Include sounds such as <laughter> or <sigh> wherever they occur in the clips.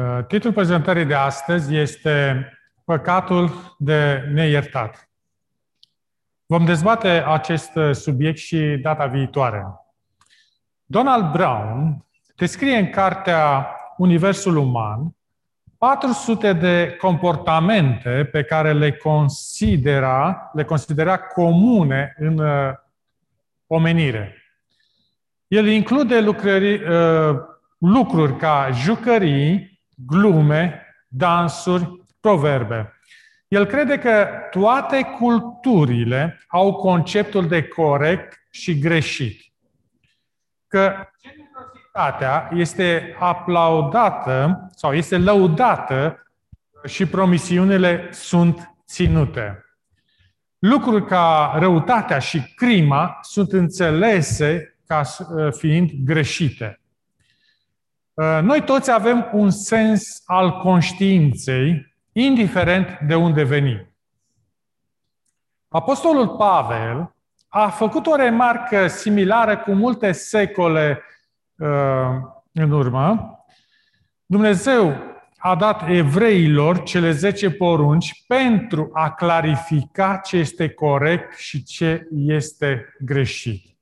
Uh, titlul prezentării de astăzi este Păcatul de neiertat. Vom dezbate acest subiect și data viitoare. Donald Brown descrie în cartea Universul Uman 400 de comportamente pe care le considera, le considera comune în uh, omenire. El include lucrări, uh, lucruri ca jucării, glume, dansuri, proverbe. El crede că toate culturile au conceptul de corect și greșit. Că generozitatea este aplaudată sau este lăudată și promisiunile sunt ținute. Lucruri ca răutatea și crima sunt înțelese ca fiind greșite. Uh, noi toți avem un sens al conștiinței, indiferent de unde venim. Apostolul Pavel a făcut o remarcă similară cu multe secole uh, în urmă. Dumnezeu a dat evreilor cele 10 porunci pentru a clarifica ce este corect și ce este greșit.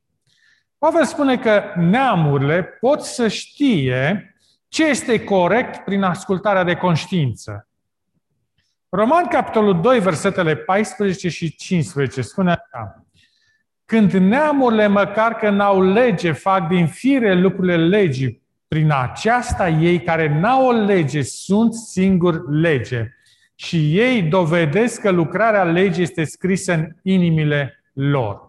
Pavel spune că neamurile pot să știe ce este corect prin ascultarea de conștiință. Roman, capitolul 2, versetele 14 și 15, spune așa. Când neamurile, măcar că n-au lege, fac din fire lucrurile legii, prin aceasta ei care n-au o lege sunt singur lege. Și ei dovedesc că lucrarea legii este scrisă în inimile lor.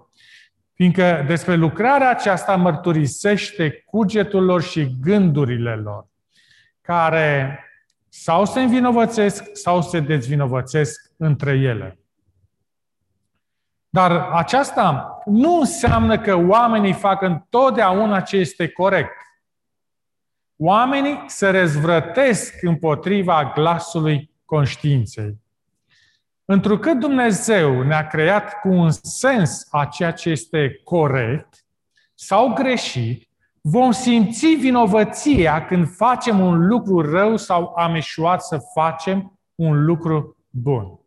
Fiindcă despre lucrarea aceasta mărturisește cugetul lor și gândurile lor, care sau se învinovățesc sau se dezvinovățesc între ele. Dar aceasta nu înseamnă că oamenii fac întotdeauna ce este corect. Oamenii se răzvrătesc împotriva glasului conștiinței. Întrucât Dumnezeu ne-a creat cu un sens a ceea ce este corect sau greșit, vom simți vinovăția când facem un lucru rău sau am eșuat să facem un lucru bun.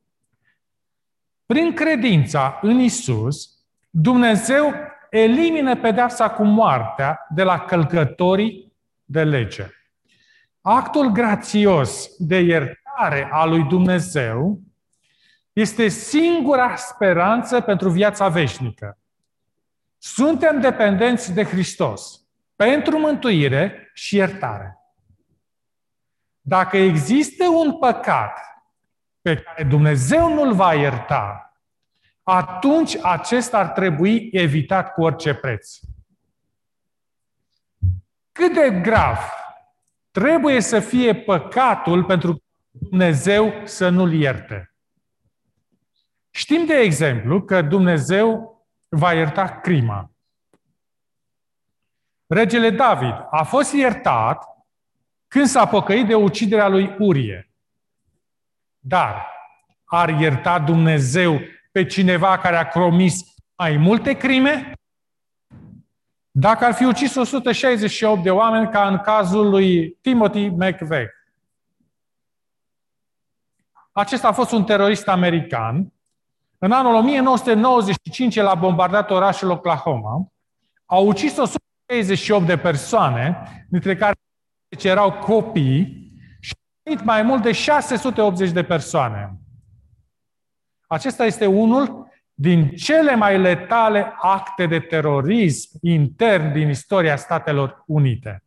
Prin credința în Isus, Dumnezeu elimină pedeapsa cu moartea de la călcătorii de lege. Actul grațios de iertare a lui Dumnezeu este singura speranță pentru viața veșnică. Suntem dependenți de Hristos pentru mântuire și iertare. Dacă există un păcat pe care Dumnezeu nu-l va ierta, atunci acesta ar trebui evitat cu orice preț. Cât de grav trebuie să fie păcatul pentru Dumnezeu să nu-l ierte? Știm, de exemplu, că Dumnezeu va ierta crima. Regele David a fost iertat când s-a păcăit de uciderea lui Urie. Dar ar ierta Dumnezeu pe cineva care a comis mai multe crime? Dacă ar fi ucis 168 de oameni, ca în cazul lui Timothy McVeigh. Acesta a fost un terorist american în anul 1995, el a bombardat orașul Oklahoma, a ucis 138 de persoane, dintre care erau copii, și a mai mult de 680 de persoane. Acesta este unul din cele mai letale acte de terorism intern din istoria Statelor Unite.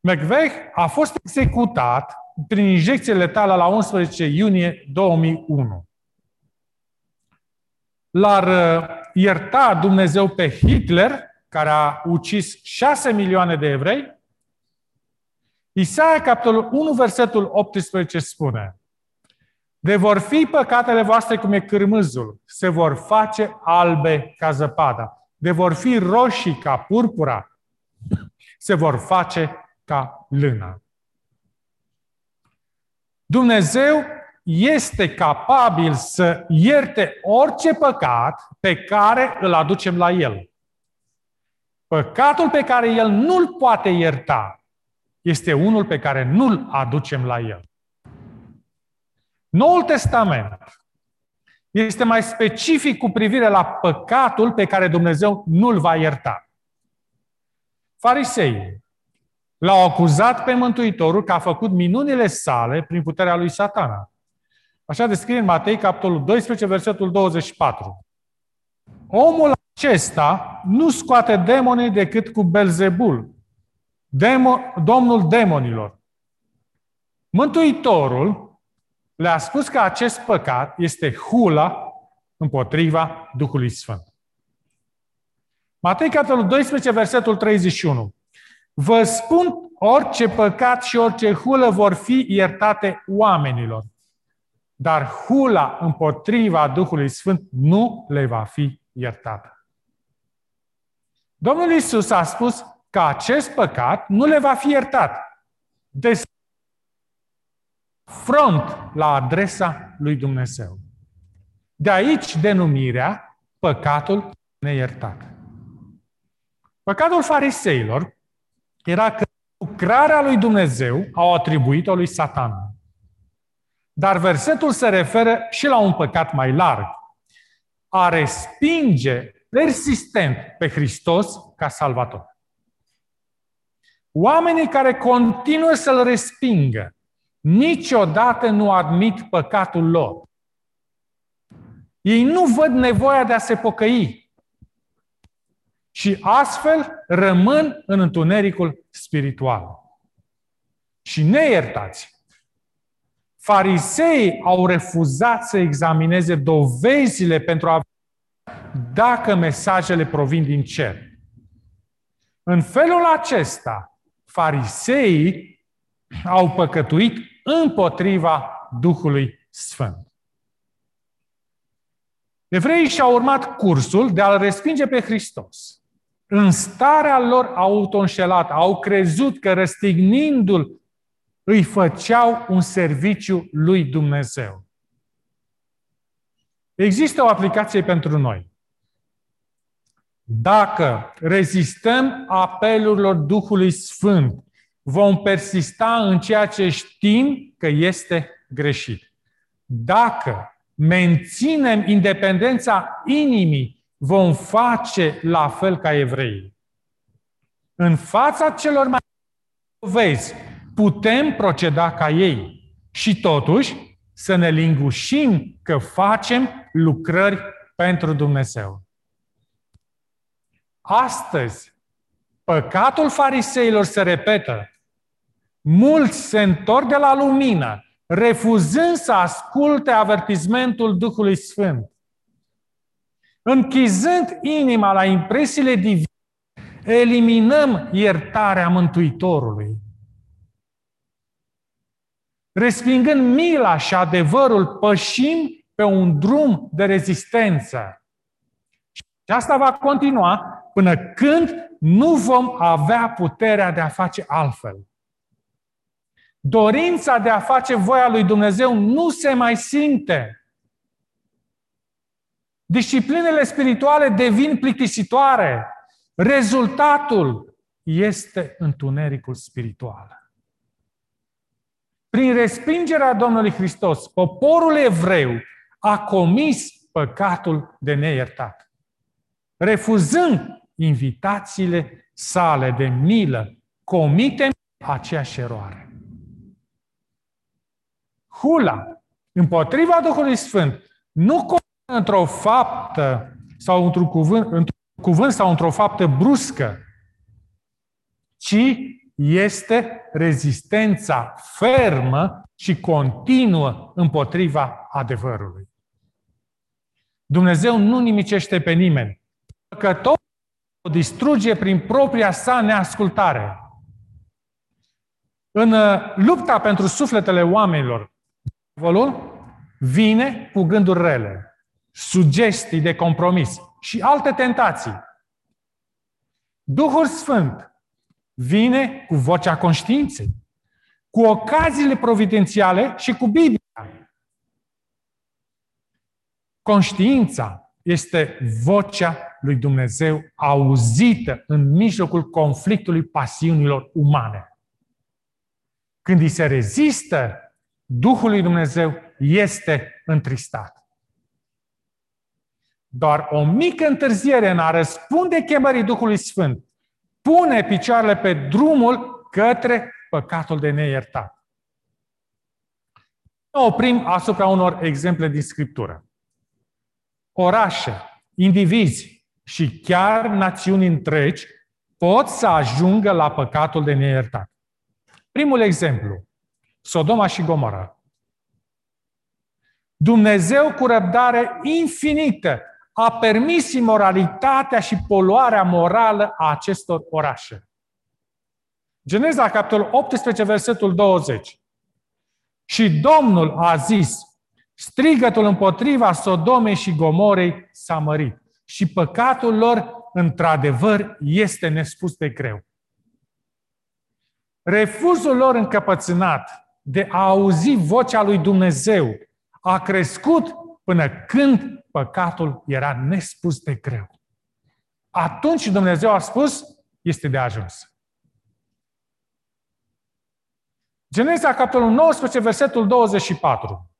McVeigh a fost executat prin injecție letală la 11 iunie 2001 l-ar uh, ierta Dumnezeu pe Hitler, care a ucis 6 milioane de evrei? Isaia, capitolul 1, versetul 18 spune De vor fi păcatele voastre cum e cârmâzul, se vor face albe ca zăpada. De vor fi roșii ca purpura, se vor face ca lână. Dumnezeu este capabil să ierte orice păcat pe care îl aducem la El. Păcatul pe care El nu-l poate ierta este unul pe care nu-l aducem la el. Noul Testament este mai specific cu privire la păcatul pe care Dumnezeu nu-l va ierta. Farisei l-au acuzat pe Mântuitorul că a făcut minunile sale prin puterea lui satana. Așa descrie în Matei, capitolul 12, versetul 24. Omul acesta nu scoate demonii decât cu Belzebul, demo, domnul demonilor. Mântuitorul le-a spus că acest păcat este hula împotriva Duhului Sfânt. Matei, capitolul 12, versetul 31. Vă spun orice păcat și orice hulă vor fi iertate oamenilor, dar hula împotriva Duhului Sfânt nu le va fi iertată. Domnul Isus a spus că acest păcat nu le va fi iertat. Des front la adresa lui Dumnezeu. De aici denumirea păcatul neiertat. Păcatul fariseilor era că lucrarea lui Dumnezeu au atribuit-o lui Satan. Dar versetul se referă și la un păcat mai larg. A respinge persistent pe Hristos ca salvator. Oamenii care continuă să-L respingă niciodată nu admit păcatul lor. Ei nu văd nevoia de a se pocăi. Și astfel rămân în întunericul spiritual. Și neiertați. Fariseii au refuzat să examineze dovezile pentru a dacă mesajele provin din cer. În felul acesta, fariseii au păcătuit împotriva Duhului Sfânt. Evreii și-au urmat cursul de a-L respinge pe Hristos. În starea lor auto au crezut că răstignindu-L îi făceau un serviciu lui Dumnezeu. Există o aplicație pentru noi. Dacă rezistăm apelurilor Duhului Sfânt, vom persista în ceea ce știm că este greșit. Dacă menținem independența inimii, vom face la fel ca evreii. În fața celor mai vezi, putem proceda ca ei și totuși să ne lingușim că facem lucrări pentru Dumnezeu. Astăzi, păcatul fariseilor se repetă. Mulți se întorc de la lumină, refuzând să asculte avertismentul Duhului Sfânt. Închizând inima la impresiile divine, eliminăm iertarea Mântuitorului. Respingând mila și adevărul, pășim pe un drum de rezistență. Și asta va continua până când nu vom avea puterea de a face altfel. Dorința de a face voia lui Dumnezeu nu se mai simte. Disciplinele spirituale devin plictisitoare. Rezultatul este întunericul spiritual. Prin respingerea Domnului Hristos, poporul evreu a comis păcatul de neiertat. Refuzând invitațiile sale de milă, comitem aceeași eroare. Hula, împotriva Duhului Sfânt, nu într-o faptă sau într-un cuvânt, într cuvânt sau într-o faptă bruscă, ci este rezistența fermă și continuă împotriva adevărului. Dumnezeu nu nimicește pe nimeni. Că tot o distruge prin propria sa neascultare. În uh, lupta pentru sufletele oamenilor, diavolul vine cu gânduri rele, sugestii de compromis și alte tentații. Duhul Sfânt vine cu vocea conștiinței, cu ocaziile providențiale și cu Biblia. Conștiința este vocea lui Dumnezeu auzită în mijlocul conflictului pasiunilor umane. când îi se rezistă, Duhul lui Dumnezeu este întristat. Doar o mică întârziere în a răspunde chemării Duhului Sfânt pune picioarele pe drumul către păcatul de neiertat. Ne oprim asupra unor exemple din Scriptură. Orașe, indivizi și chiar națiuni întregi pot să ajungă la păcatul de neiertat. Primul exemplu, Sodoma și Gomora. Dumnezeu cu răbdare infinită a permis imoralitatea și poluarea morală a acestor orașe. Geneza, capitolul 18, versetul 20. Și Domnul a zis, strigătul împotriva Sodomei și Gomorei s-a mărit și păcatul lor, într-adevăr, este nespus de greu. Refuzul lor încăpățânat de a auzi vocea lui Dumnezeu a crescut până când păcatul era nespus de greu. Atunci Dumnezeu a spus, este de ajuns. Geneza, capitolul 19, versetul 24.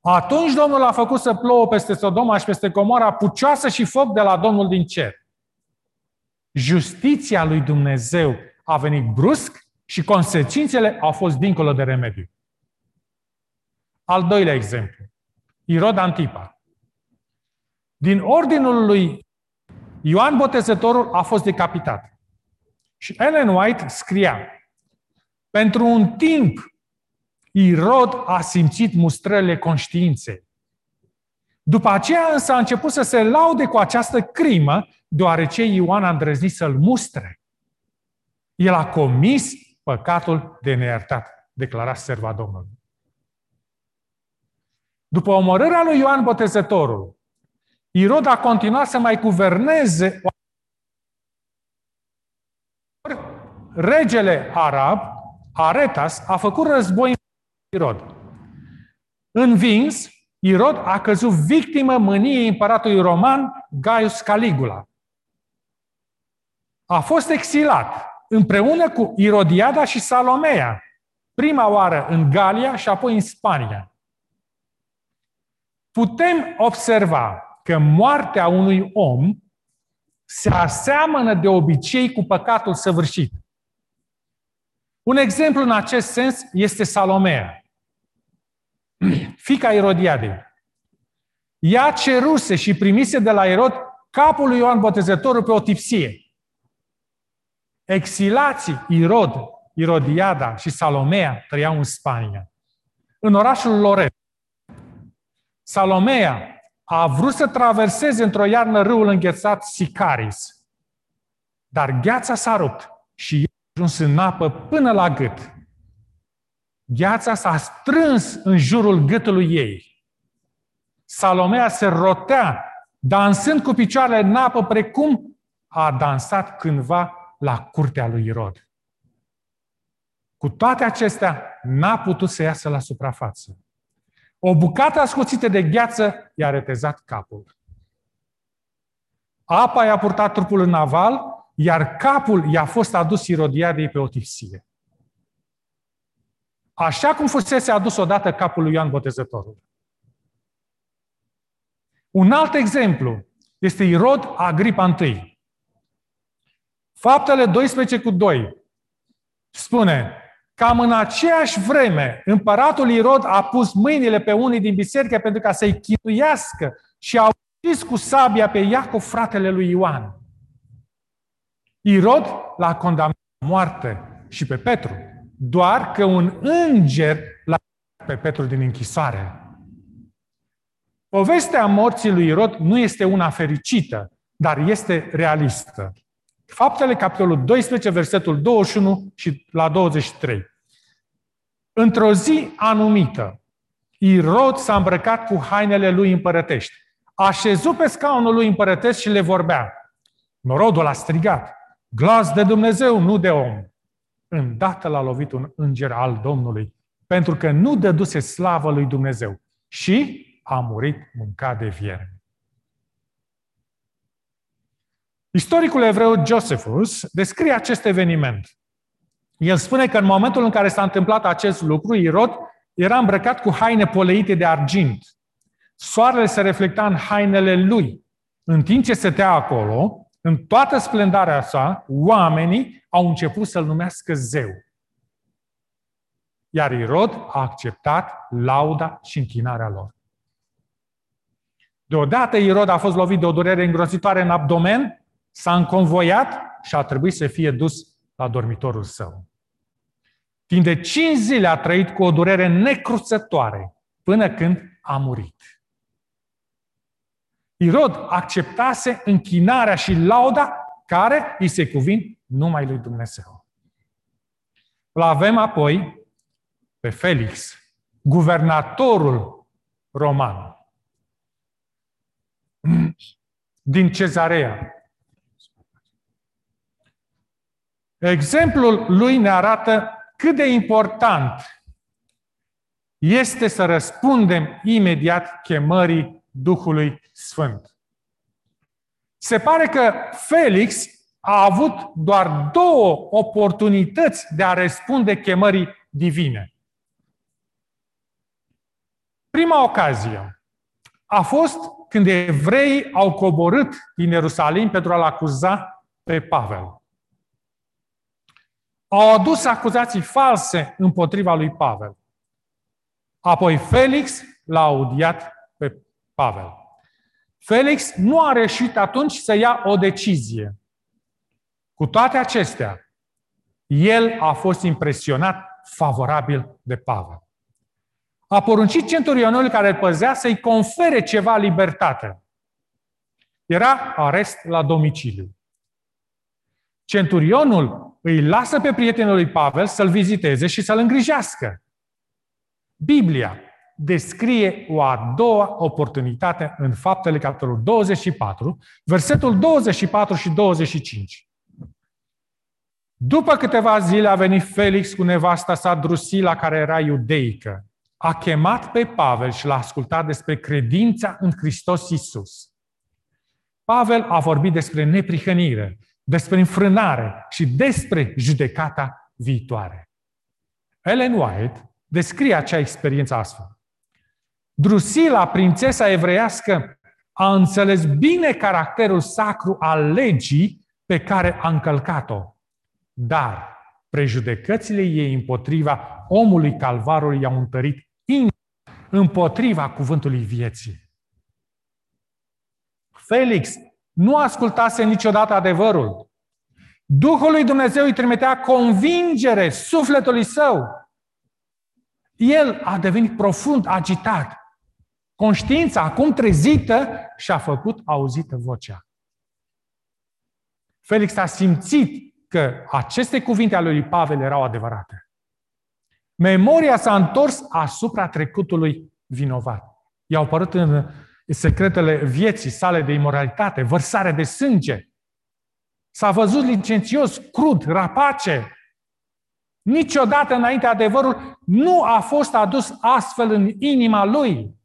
Atunci Domnul a făcut să plouă peste Sodoma și peste Comora pucioasă și foc de la Domnul din cer. Justiția lui Dumnezeu a venit brusc și consecințele au fost dincolo de remediu. Al doilea exemplu. Irod Antipa. Din ordinul lui Ioan Botezătorul a fost decapitat. Și Ellen White scria, pentru un timp Irod a simțit mustrările conștiinței. După aceea însă a început să se laude cu această crimă, deoarece Ioan a îndrăznit să-l mustre. El a comis păcatul de neiertat, declara serva Domnului. După omorârea lui Ioan Botezătorul, Irod a continuat să mai guverneze regele arab, Aretas, a făcut război în Irod. Învins, Irod a căzut victimă mâniei împăratului roman Gaius Caligula. A fost exilat împreună cu Irodiada și Salomea, prima oară în Galia și apoi în Spania. Putem observa că moartea unui om se aseamănă de obicei cu păcatul săvârșit. Un exemplu în acest sens este Salomea, fica Irodiadei. Ea ceruse și primise de la Irod capul lui Ioan Botezătorul pe o tipsie. Exilații Irod, Irodiada și Salomea trăiau în Spania. În orașul Loret. Salomea a vrut să traverseze într-o iarnă râul înghețat Sicaris. Dar gheața s-a rupt și a ajuns în apă până la gât. Gheața s-a strâns în jurul gâtului ei. Salomea se rotea, dansând cu picioarele în apă, precum a dansat cândva la curtea lui Irod. Cu toate acestea, n-a putut să iasă la suprafață. O bucată ascuțită de gheață i-a retezat capul. Apa i-a purtat trupul în naval, iar capul i-a fost adus Irodiadei pe o tipsie. Așa cum fusese adus odată capul lui Ioan Botezătorul. Un alt exemplu este Irod Agripa I. Faptele 12 cu 2 spune, cam în aceeași vreme, împăratul Irod a pus mâinile pe unii din biserică pentru ca să-i chinuiască și a ucis cu sabia pe Iacov, fratele lui Ioan. Irod l-a condamnat moarte și pe Petru, doar că un înger l-a pe Petru din închisoare. Povestea morții lui Irod nu este una fericită, dar este realistă. Faptele, capitolul 12, versetul 21 și la 23. Într-o zi anumită, Irod s-a îmbrăcat cu hainele lui împărătești. A șezut pe scaunul lui împărătesc și le vorbea. Norodul a strigat. Glas de Dumnezeu, nu de om. Îndată l-a lovit un înger al Domnului, pentru că nu dăduse slavă lui Dumnezeu și a murit mâncat de viermi. Istoricul evreu Josephus descrie acest eveniment. El spune că în momentul în care s-a întâmplat acest lucru, Irod era îmbrăcat cu haine poleite de argint. Soarele se reflecta în hainele lui. În timp ce stătea acolo, în toată splendarea sa, oamenii au început să-l numească zeu. Iar Irod a acceptat lauda și închinarea lor. Deodată Irod a fost lovit de o durere îngrozitoare în abdomen, s-a înconvoiat și a trebuit să fie dus la dormitorul său. Timp de cinci zile a trăit cu o durere necruțătoare până când a murit. Irod acceptase închinarea și lauda care îi se cuvin numai lui Dumnezeu. Îl avem apoi pe Felix, guvernatorul roman din Cezarea. Exemplul lui ne arată cât de important este să răspundem imediat chemării Duhului Sfânt. Se pare că Felix a avut doar două oportunități de a răspunde chemării divine. Prima ocazie a fost când evreii au coborât din Ierusalim pentru a-l acuza pe Pavel au adus acuzații false împotriva lui Pavel. Apoi Felix l-a audiat pe Pavel. Felix nu a reușit atunci să ia o decizie. Cu toate acestea, el a fost impresionat favorabil de Pavel. A poruncit centurionul care îl păzea să-i confere ceva libertate. Era arest la domiciliu. Centurionul îi lasă pe prietenul lui Pavel să-l viziteze și să-l îngrijească. Biblia descrie o a doua oportunitate în faptele capitolul 24, versetul 24 și 25. După câteva zile a venit Felix cu nevasta sa Drusila, care era iudeică. A chemat pe Pavel și l-a ascultat despre credința în Hristos Isus. Pavel a vorbit despre neprihănire, despre înfrânare și despre judecata viitoare. Ellen White descrie acea experiență astfel. Drusila, prințesa evreiască, a înțeles bine caracterul sacru al legii pe care a încălcat-o. Dar prejudecățile ei împotriva omului calvarului i-au întărit împotriva cuvântului vieții. Felix nu ascultase niciodată adevărul. Duhul lui Dumnezeu îi trimitea convingere sufletului său. El a devenit profund agitat. Conștiința, acum trezită, și-a făcut auzită vocea. Felix a simțit că aceste cuvinte ale lui Pavel erau adevărate. Memoria s-a întors asupra trecutului vinovat. I-au părut în secretele vieții sale de imoralitate, vărsare de sânge. S-a văzut licențios, crud, rapace. Niciodată înainte adevărul nu a fost adus astfel în inima lui.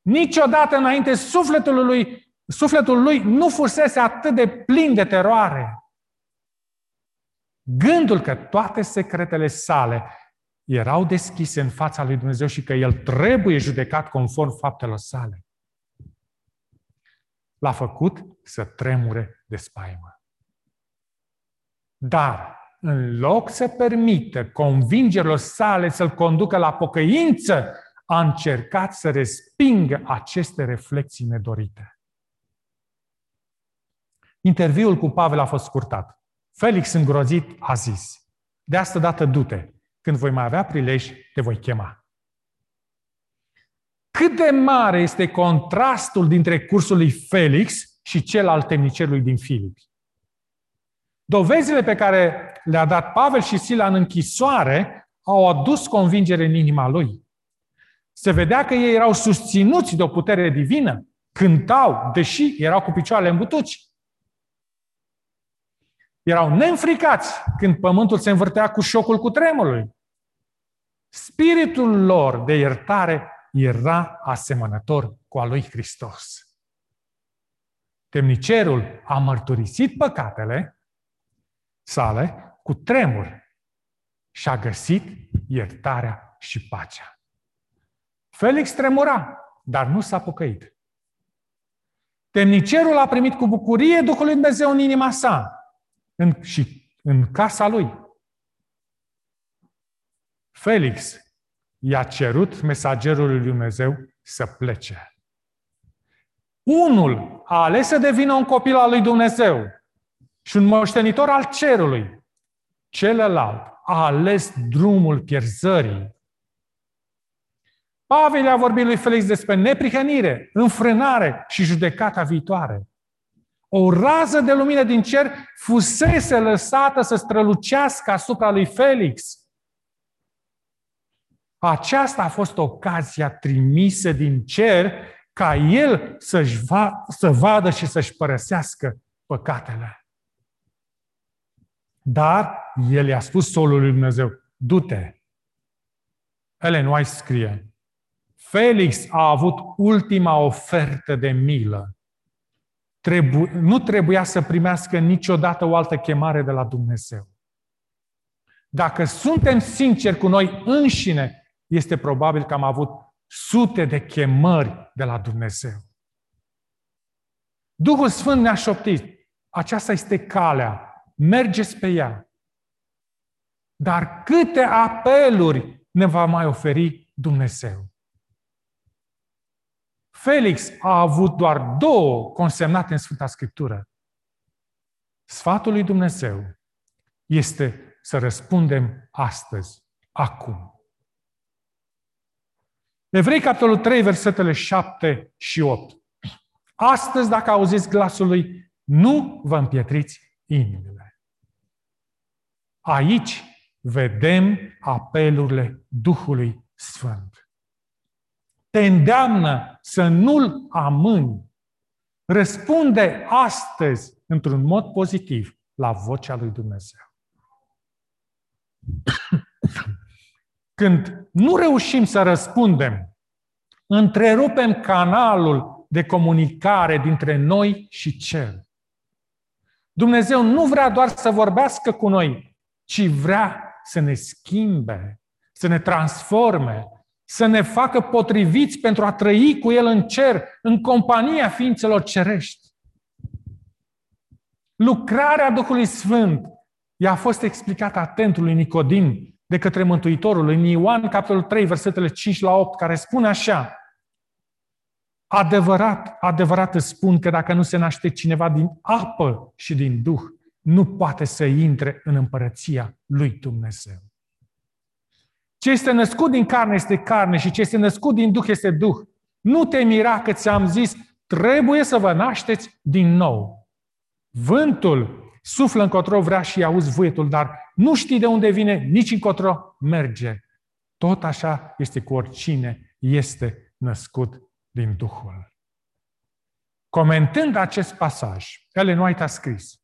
Niciodată înainte sufletul lui, sufletul lui nu fusese atât de plin de teroare. Gândul că toate secretele sale erau deschise în fața lui Dumnezeu și că el trebuie judecat conform faptelor sale. L-a făcut să tremure de spaimă. Dar, în loc să permită convingerilor sale să-l conducă la pocăință, a încercat să respingă aceste reflexii nedorite. Interviul cu Pavel a fost scurtat. Felix îngrozit a zis, de asta dată du-te, când voi mai avea prilej, te voi chema. Cât de mare este contrastul dintre cursul lui Felix și cel al temnicerului din Filipi. Dovezile pe care le-a dat Pavel și Sila în închisoare au adus convingere în inima lui. Se vedea că ei erau susținuți de o putere divină, cântau, deși erau cu picioarele în butuci. Erau neînfricați când pământul se învârtea cu șocul cu tremurului. Spiritul lor de iertare era asemănător cu al lui Hristos. Temnicerul a mărturisit păcatele sale, cu tremur și a găsit iertarea și pacea. Felix tremura, dar nu s-a pocăit. Temnicerul a primit cu bucurie Duhul lui Dumnezeu în inima sa în, și în casa lui. Felix i-a cerut mesagerul lui Dumnezeu să plece. Unul a ales să devină un copil al lui Dumnezeu și un moștenitor al cerului. Celălalt a ales drumul pierzării. Pavel a vorbit lui Felix despre neprihănire, înfrânare și judecata viitoare. O rază de lumină din cer fusese lăsată să strălucească asupra lui Felix. Aceasta a fost ocazia trimisă din cer ca el să-și va, să vadă și să-și părăsească păcatele. Dar el i-a spus solului lui Dumnezeu, du-te. Ellen White scrie, Felix a avut ultima ofertă de milă. Trebu- nu trebuia să primească niciodată o altă chemare de la Dumnezeu. Dacă suntem sinceri cu noi înșine, este probabil că am avut sute de chemări de la Dumnezeu. Duhul Sfânt ne-a șoptit. Aceasta este calea. Mergeți pe ea. Dar câte apeluri ne va mai oferi Dumnezeu? Felix a avut doar două consemnate în Sfânta Scriptură. Sfatul lui Dumnezeu este să răspundem astăzi, acum. Evrei, capitolul 3, versetele 7 și 8. Astăzi, dacă auziți glasul lui, nu vă împietriți inimile. Aici vedem apelurile Duhului Sfânt. Te îndeamnă să nu-l amâni. Răspunde astăzi, într-un mod pozitiv, la vocea lui Dumnezeu. Când nu reușim să răspundem, întrerupem canalul de comunicare dintre noi și Cel. Dumnezeu nu vrea doar să vorbească cu noi, ci vrea să ne schimbe, să ne transforme, să ne facă potriviți pentru a trăi cu El în cer, în compania ființelor cerești. Lucrarea Duhului Sfânt i-a fost explicată atentului Nicodim de către Mântuitorul în Ioan, capitolul 3, versetele 5 la 8, care spune așa, Adevărat, adevărat îți spun că dacă nu se naște cineva din apă și din Duh, nu poate să intre în împărăția lui Dumnezeu. Ce este născut din carne este carne și ce este născut din Duh este Duh. Nu te mira că ți-am zis, trebuie să vă nașteți din nou. Vântul suflă încotro vrea și auzi vuietul, dar nu știi de unde vine, nici încotro merge. Tot așa este cu oricine este născut din Duhul. Comentând acest pasaj, Ellen White a scris,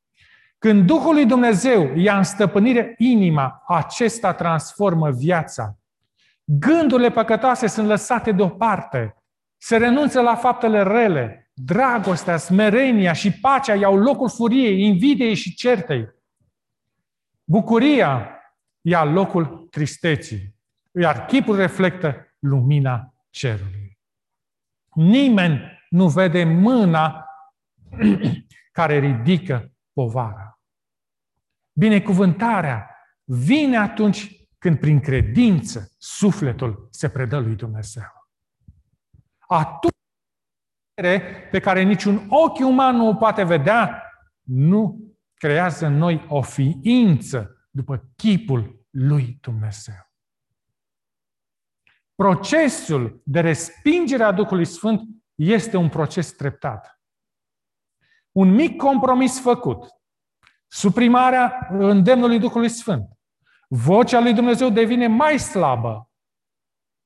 când Duhul lui Dumnezeu ia în stăpânire inima, acesta transformă viața. Gândurile păcătoase sunt lăsate deoparte. Se renunță la faptele rele. Dragostea, smerenia și pacea iau locul furiei, invidiei și certei. Bucuria ia locul tristeții, iar chipul reflectă lumina cerului. Nimeni nu vede mâna <clears throat> care ridică povara. Binecuvântarea vine atunci când prin credință sufletul se predă lui Dumnezeu. Atunci pe care niciun ochi uman nu o poate vedea, nu creează în noi o ființă după chipul lui Dumnezeu. Procesul de respingere a Duhului Sfânt este un proces treptat. Un mic compromis făcut, suprimarea îndemnului Duhului Sfânt, vocea lui Dumnezeu devine mai slabă.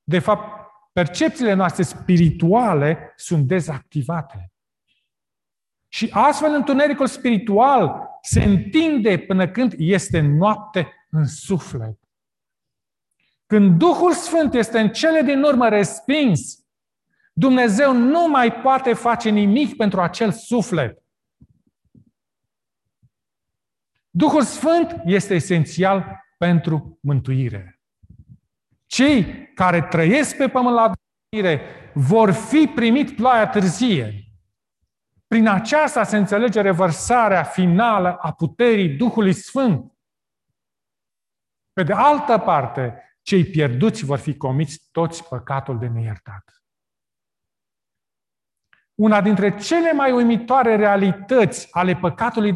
De fapt, percepțiile noastre spirituale sunt dezactivate. Și astfel întunericul spiritual se întinde până când este noapte în suflet. Când Duhul Sfânt este în cele din urmă respins, Dumnezeu nu mai poate face nimic pentru acel suflet. Duhul Sfânt este esențial pentru mântuire. Cei care trăiesc pe pământ la mântuire vor fi primit ploaia târzie. Prin aceasta se înțelege revărsarea finală a puterii Duhului Sfânt. Pe de altă parte, cei pierduți vor fi comiți toți păcatul de neiertat. Una dintre cele mai uimitoare realități ale păcatului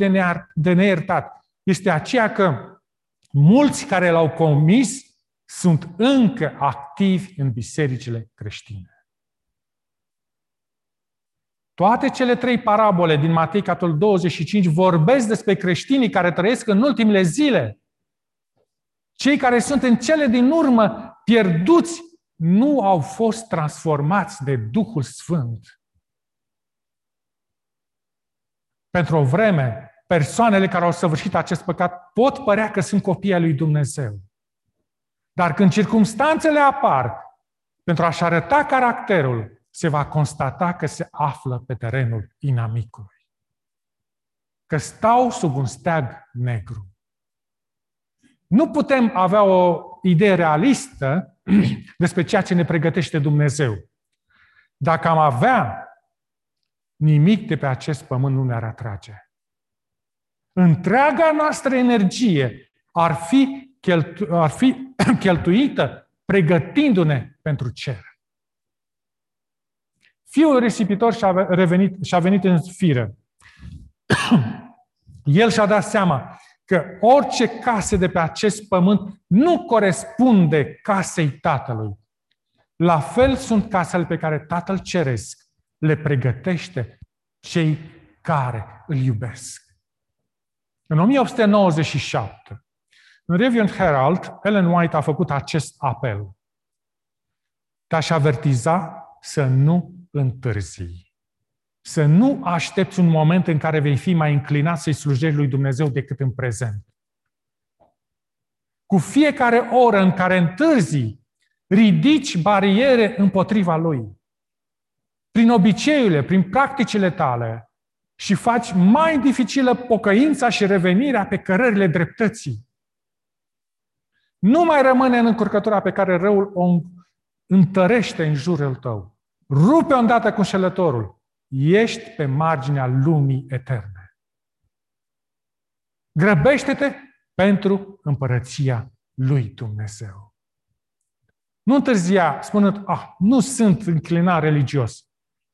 de neiertat este aceea că mulți care l-au comis sunt încă activi în bisericile creștine. Toate cele trei parabole din Matei, capitolul 25, vorbesc despre creștinii care trăiesc în ultimele zile. Cei care sunt în cele din urmă pierduți nu au fost transformați de Duhul Sfânt. Pentru o vreme, persoanele care au săvârșit acest păcat pot părea că sunt copii ai lui Dumnezeu. Dar când circumstanțele apar pentru a-și arăta caracterul, se va constata că se află pe terenul inamicului. Că stau sub un steag negru. Nu putem avea o idee realistă <clears throat> despre ceea ce ne pregătește Dumnezeu. Dacă am avea, nimic de pe acest pământ nu ne-ar atrage. Întreaga noastră energie ar fi, cheltu- ar fi <clears throat> cheltuită pregătindu-ne pentru cer. Fiul risipitor și-a, revenit, și-a venit în fire. <clears throat> El și-a dat seama că orice case de pe acest pământ nu corespunde casei Tatălui. La fel sunt casele pe care Tatăl Ceresc le pregătește cei care îl iubesc. În 1897, în Review Herald, Ellen White a făcut acest apel. Te-aș avertiza să nu întârzii. Să nu aștepți un moment în care vei fi mai înclinat să-i slujești lui Dumnezeu decât în prezent. Cu fiecare oră în care întârzi, ridici bariere împotriva lui. Prin obiceiurile, prin practicile tale și faci mai dificilă pocăința și revenirea pe cărările dreptății. Nu mai rămâne în încurcătura pe care răul o întărește în jurul tău. Rupe îndată cu înșelătorul. Ești pe marginea lumii eterne. Grăbește-te pentru împărăția lui Dumnezeu. Nu întârzia spunând, ah, nu sunt înclinat religios.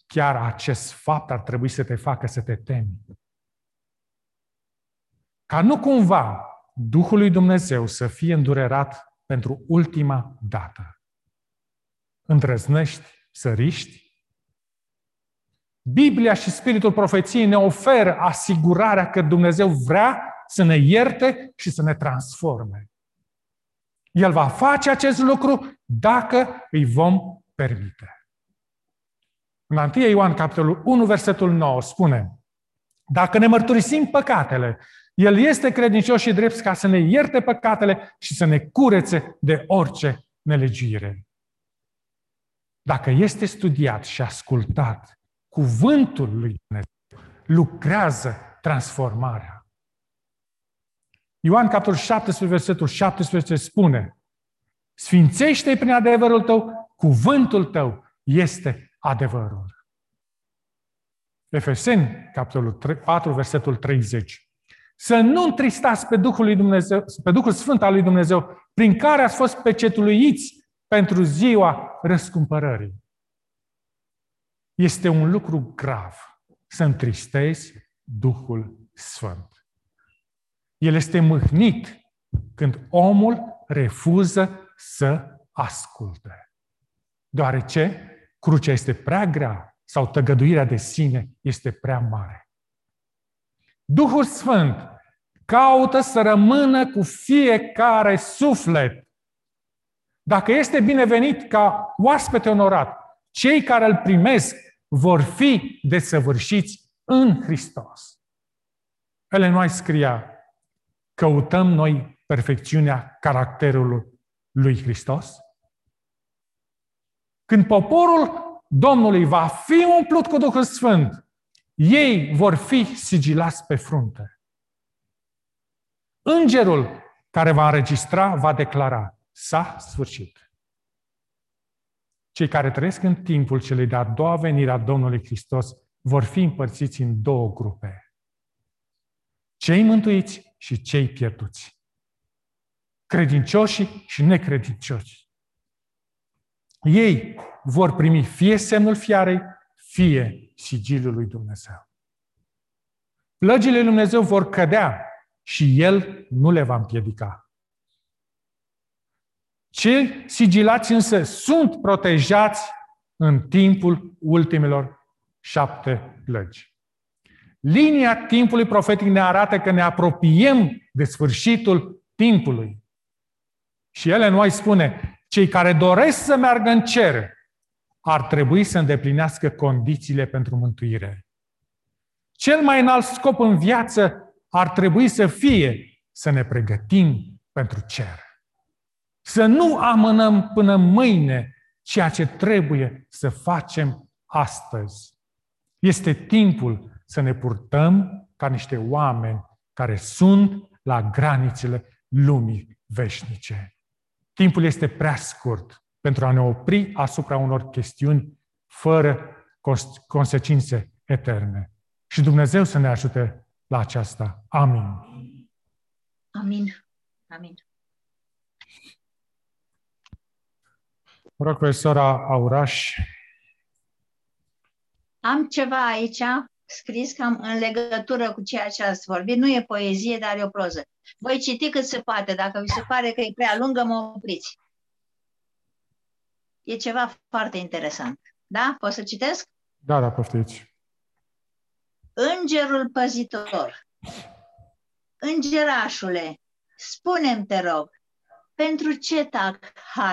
Chiar acest fapt ar trebui să te facă să te temi. Ca nu cumva Duhul lui Dumnezeu să fie îndurerat pentru ultima dată. Îndrăznești săriști? Biblia și Spiritul Profeției ne oferă asigurarea că Dumnezeu vrea să ne ierte și să ne transforme. El va face acest lucru dacă îi vom permite. În 1 Ioan, capitolul 1, versetul 9, spune Dacă ne mărturisim păcatele, El este credincios și drept ca să ne ierte păcatele și să ne curețe de orice nelegiuire. Dacă este studiat și ascultat, cuvântul lui Dumnezeu lucrează transformarea. Ioan capitolul 17, versetul 17 spune Sfințește-i prin adevărul tău, cuvântul tău este adevărul. Efeseni, capitolul 4, versetul 30. Să nu întristați pe Duhul, lui Dumnezeu, pe Duhul Sfânt al lui Dumnezeu, prin care ați fost pecetuluiți pentru ziua răscumpărării. Este un lucru grav să întristezi Duhul Sfânt. El este mâhnit când omul refuză să asculte. Deoarece crucea este prea grea sau tăgăduirea de sine este prea mare. Duhul Sfânt caută să rămână cu fiecare suflet dacă este binevenit ca oaspete onorat, cei care îl primesc vor fi desăvârșiți în Hristos. Ele nu scria, căutăm noi perfecțiunea caracterului lui Hristos? Când poporul Domnului va fi umplut cu Duhul Sfânt, ei vor fi sigilați pe frunte. Îngerul care va înregistra va declara, s-a sfârșit. Cei care trăiesc în timpul celei de-a doua venire a Domnului Hristos vor fi împărțiți în două grupe. Cei mântuiți și cei pierduți. Credincioși și necredincioși. Ei vor primi fie semnul fiarei, fie sigiliul lui Dumnezeu. Plăgile lui Dumnezeu vor cădea și El nu le va împiedica. Cei sigilați însă sunt protejați în timpul ultimelor șapte plăgi. Linia timpului profetic ne arată că ne apropiem de sfârșitul timpului. Și ele nu mai spune, cei care doresc să meargă în cer ar trebui să îndeplinească condițiile pentru mântuire. Cel mai înalt scop în viață ar trebui să fie să ne pregătim pentru cer. Să nu amânăm până mâine ceea ce trebuie să facem astăzi. Este timpul să ne purtăm ca niște oameni care sunt la granițele lumii veșnice. Timpul este prea scurt pentru a ne opri asupra unor chestiuni fără consecințe eterne. Și Dumnezeu să ne ajute la aceasta. Amin. Amin. Amin. Mă rog pe sora Auraș. Am ceva aici scris cam în legătură cu ceea ce ați vorbit. Nu e poezie, dar e o proză. Voi citi cât se poate. Dacă vi se pare că e prea lungă, mă opriți. E ceva foarte interesant. Da? Pot să citesc? Da, da, poftiți. Îngerul păzitor. Îngerașule, spune-mi, te rog, pentru ce tac har